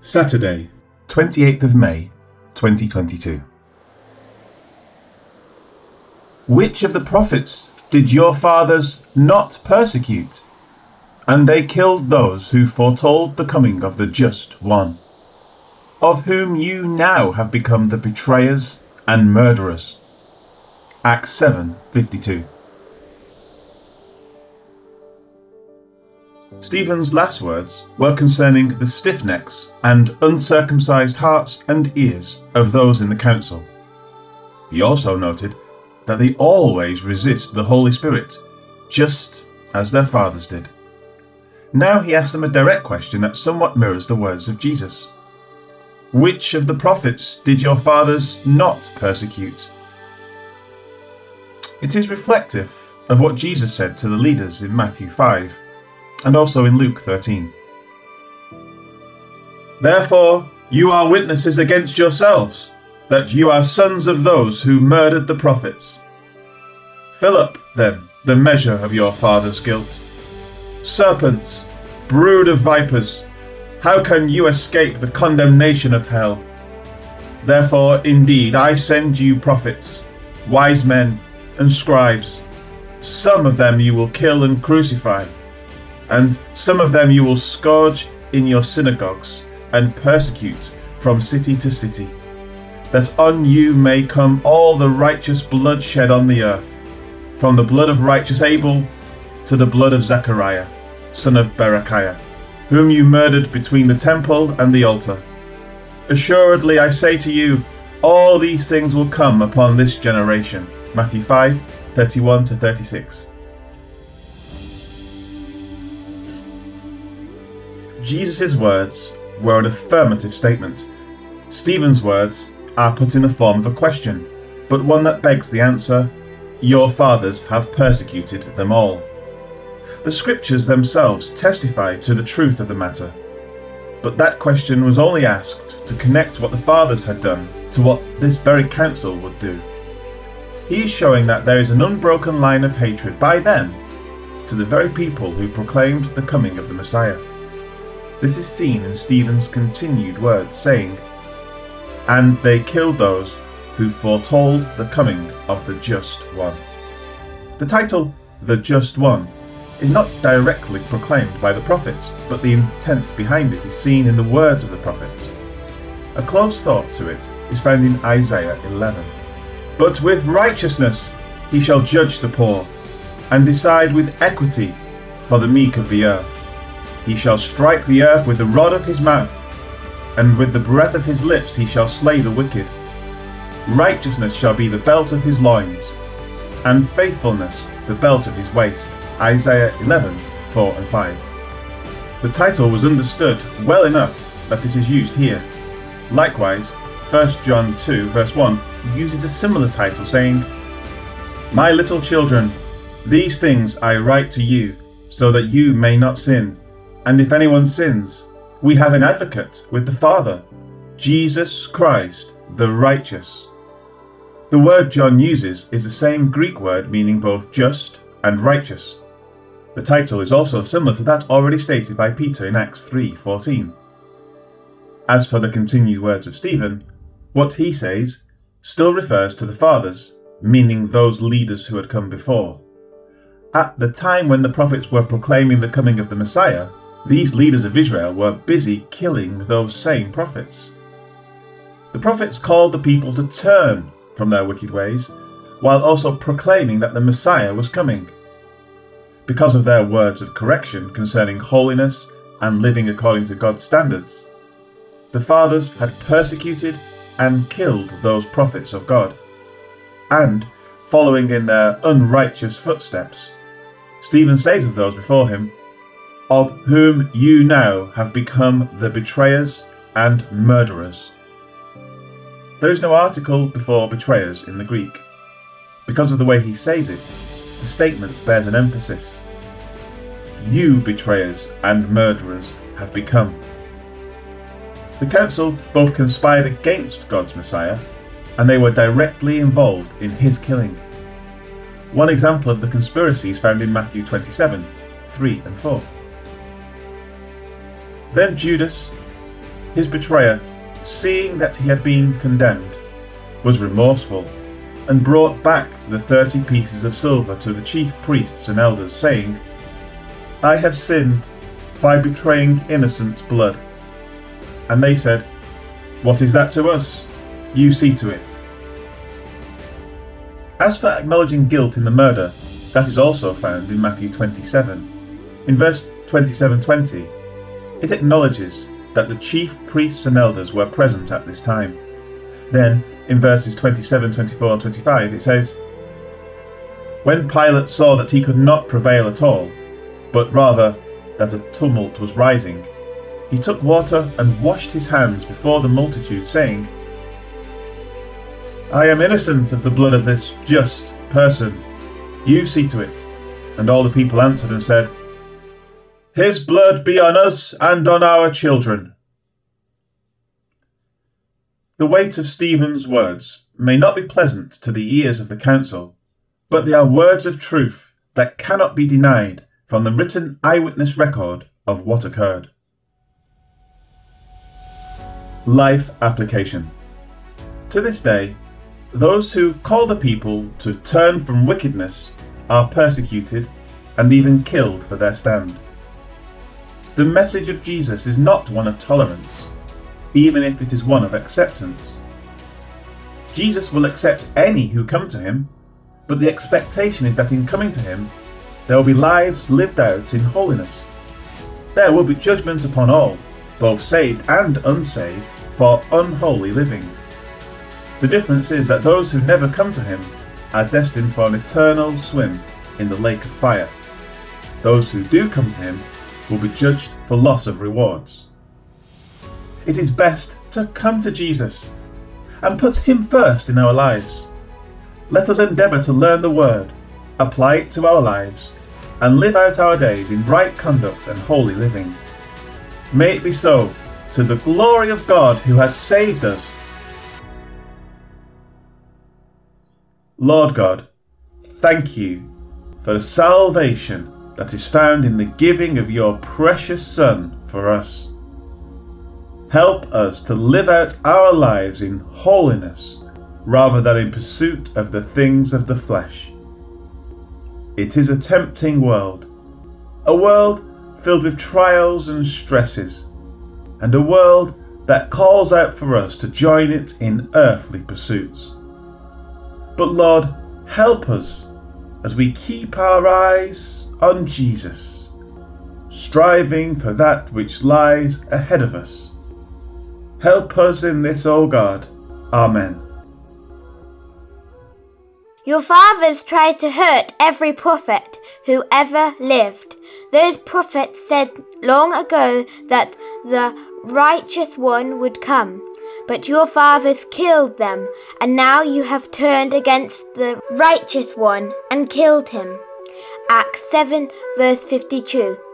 Saturday, 28th of May, 2022. Which of the prophets did your fathers not persecute? And they killed those who foretold the coming of the just one, of whom you now have become the betrayers and murderers. Acts 7:52. Stephen's last words were concerning the stiff necks and uncircumcised hearts and ears of those in the council. He also noted that they always resist the Holy Spirit, just as their fathers did. Now he asks them a direct question that somewhat mirrors the words of Jesus Which of the prophets did your fathers not persecute? It is reflective of what Jesus said to the leaders in Matthew 5 and also in Luke 13. Therefore, you are witnesses against yourselves that you are sons of those who murdered the prophets. Fill up, then, the measure of your father's guilt. Serpents, brood of vipers, how can you escape the condemnation of hell? Therefore, indeed, I send you prophets, wise men, and scribes. Some of them you will kill and crucify, and some of them you will scourge in your synagogues and persecute from city to city, that on you may come all the righteous blood shed on the earth, from the blood of righteous Abel to the blood of Zechariah, son of Berechiah, whom you murdered between the temple and the altar. Assuredly, I say to you, all these things will come upon this generation. Matthew 5 31 to 36. Jesus' words were an affirmative statement. Stephen's words are put in the form of a question, but one that begs the answer Your fathers have persecuted them all. The scriptures themselves testify to the truth of the matter, but that question was only asked to connect what the fathers had done to what this very council would do. He is showing that there is an unbroken line of hatred by them to the very people who proclaimed the coming of the Messiah. This is seen in Stephen's continued words, saying, And they killed those who foretold the coming of the Just One. The title, The Just One, is not directly proclaimed by the prophets, but the intent behind it is seen in the words of the prophets. A close thought to it is found in Isaiah 11. But with righteousness he shall judge the poor, and decide with equity for the meek of the earth. He shall strike the earth with the rod of his mouth, and with the breath of his lips he shall slay the wicked. Righteousness shall be the belt of his loins, and faithfulness the belt of his waist. Isaiah 11 4 and 5. The title was understood well enough that it is used here. Likewise, 1 John 2 verse 1 uses a similar title saying, My little children, these things I write to you, so that you may not sin. And if anyone sins, we have an advocate with the Father, Jesus Christ, the righteous. The word John uses is the same Greek word meaning both just and righteous. The title is also similar to that already stated by Peter in Acts 3:14. As for the continued words of Stephen, what he says still refers to the fathers, meaning those leaders who had come before. At the time when the prophets were proclaiming the coming of the Messiah, these leaders of Israel were busy killing those same prophets. The prophets called the people to turn from their wicked ways, while also proclaiming that the Messiah was coming. Because of their words of correction concerning holiness and living according to God's standards, the fathers had persecuted and killed those prophets of God. And, following in their unrighteous footsteps, Stephen says of those before him, of whom you now have become the betrayers and murderers. There is no article before betrayers in the Greek. Because of the way he says it, the statement bears an emphasis. You betrayers and murderers have become. The council both conspired against God's Messiah and they were directly involved in his killing. One example of the conspiracy is found in Matthew 27 3 and 4. Then Judas, his betrayer, seeing that he had been condemned, was remorseful and brought back the thirty pieces of silver to the chief priests and elders, saying, I have sinned by betraying innocent blood. And they said, What is that to us? You see to it. As for acknowledging guilt in the murder, that is also found in Matthew 27. In verse 27:20, it acknowledges that the chief priests and elders were present at this time. Then, in verses 27, 24, and 25, it says, When Pilate saw that he could not prevail at all, but rather that a tumult was rising, he took water and washed his hands before the multitude, saying, I am innocent of the blood of this just person. You see to it. And all the people answered and said, His blood be on us and on our children. The weight of Stephen's words may not be pleasant to the ears of the council, but they are words of truth that cannot be denied from the written eyewitness record of what occurred. Life application. To this day, those who call the people to turn from wickedness are persecuted and even killed for their stand. The message of Jesus is not one of tolerance even if it is one of acceptance. Jesus will accept any who come to him, but the expectation is that in coming to him, there will be lives lived out in holiness. There will be judgment upon all, both saved and unsaved, for unholy living. The difference is that those who never come to him are destined for an eternal swim in the lake of fire. Those who do come to him will be judged for loss of rewards it is best to come to Jesus and put Him first in our lives. Let us endeavour to learn the Word, apply it to our lives, and live out our days in right conduct and holy living. May it be so, to the glory of God who has saved us. Lord God, thank you for the salvation that is found in the giving of your precious Son for us. Help us to live out our lives in holiness rather than in pursuit of the things of the flesh. It is a tempting world, a world filled with trials and stresses, and a world that calls out for us to join it in earthly pursuits. But Lord, help us as we keep our eyes on Jesus, striving for that which lies ahead of us Help us in this, O God. Amen. Your fathers tried to hurt every prophet who ever lived. Those prophets said long ago that the righteous one would come. But your fathers killed them, and now you have turned against the righteous one and killed him. Acts 7, verse 52.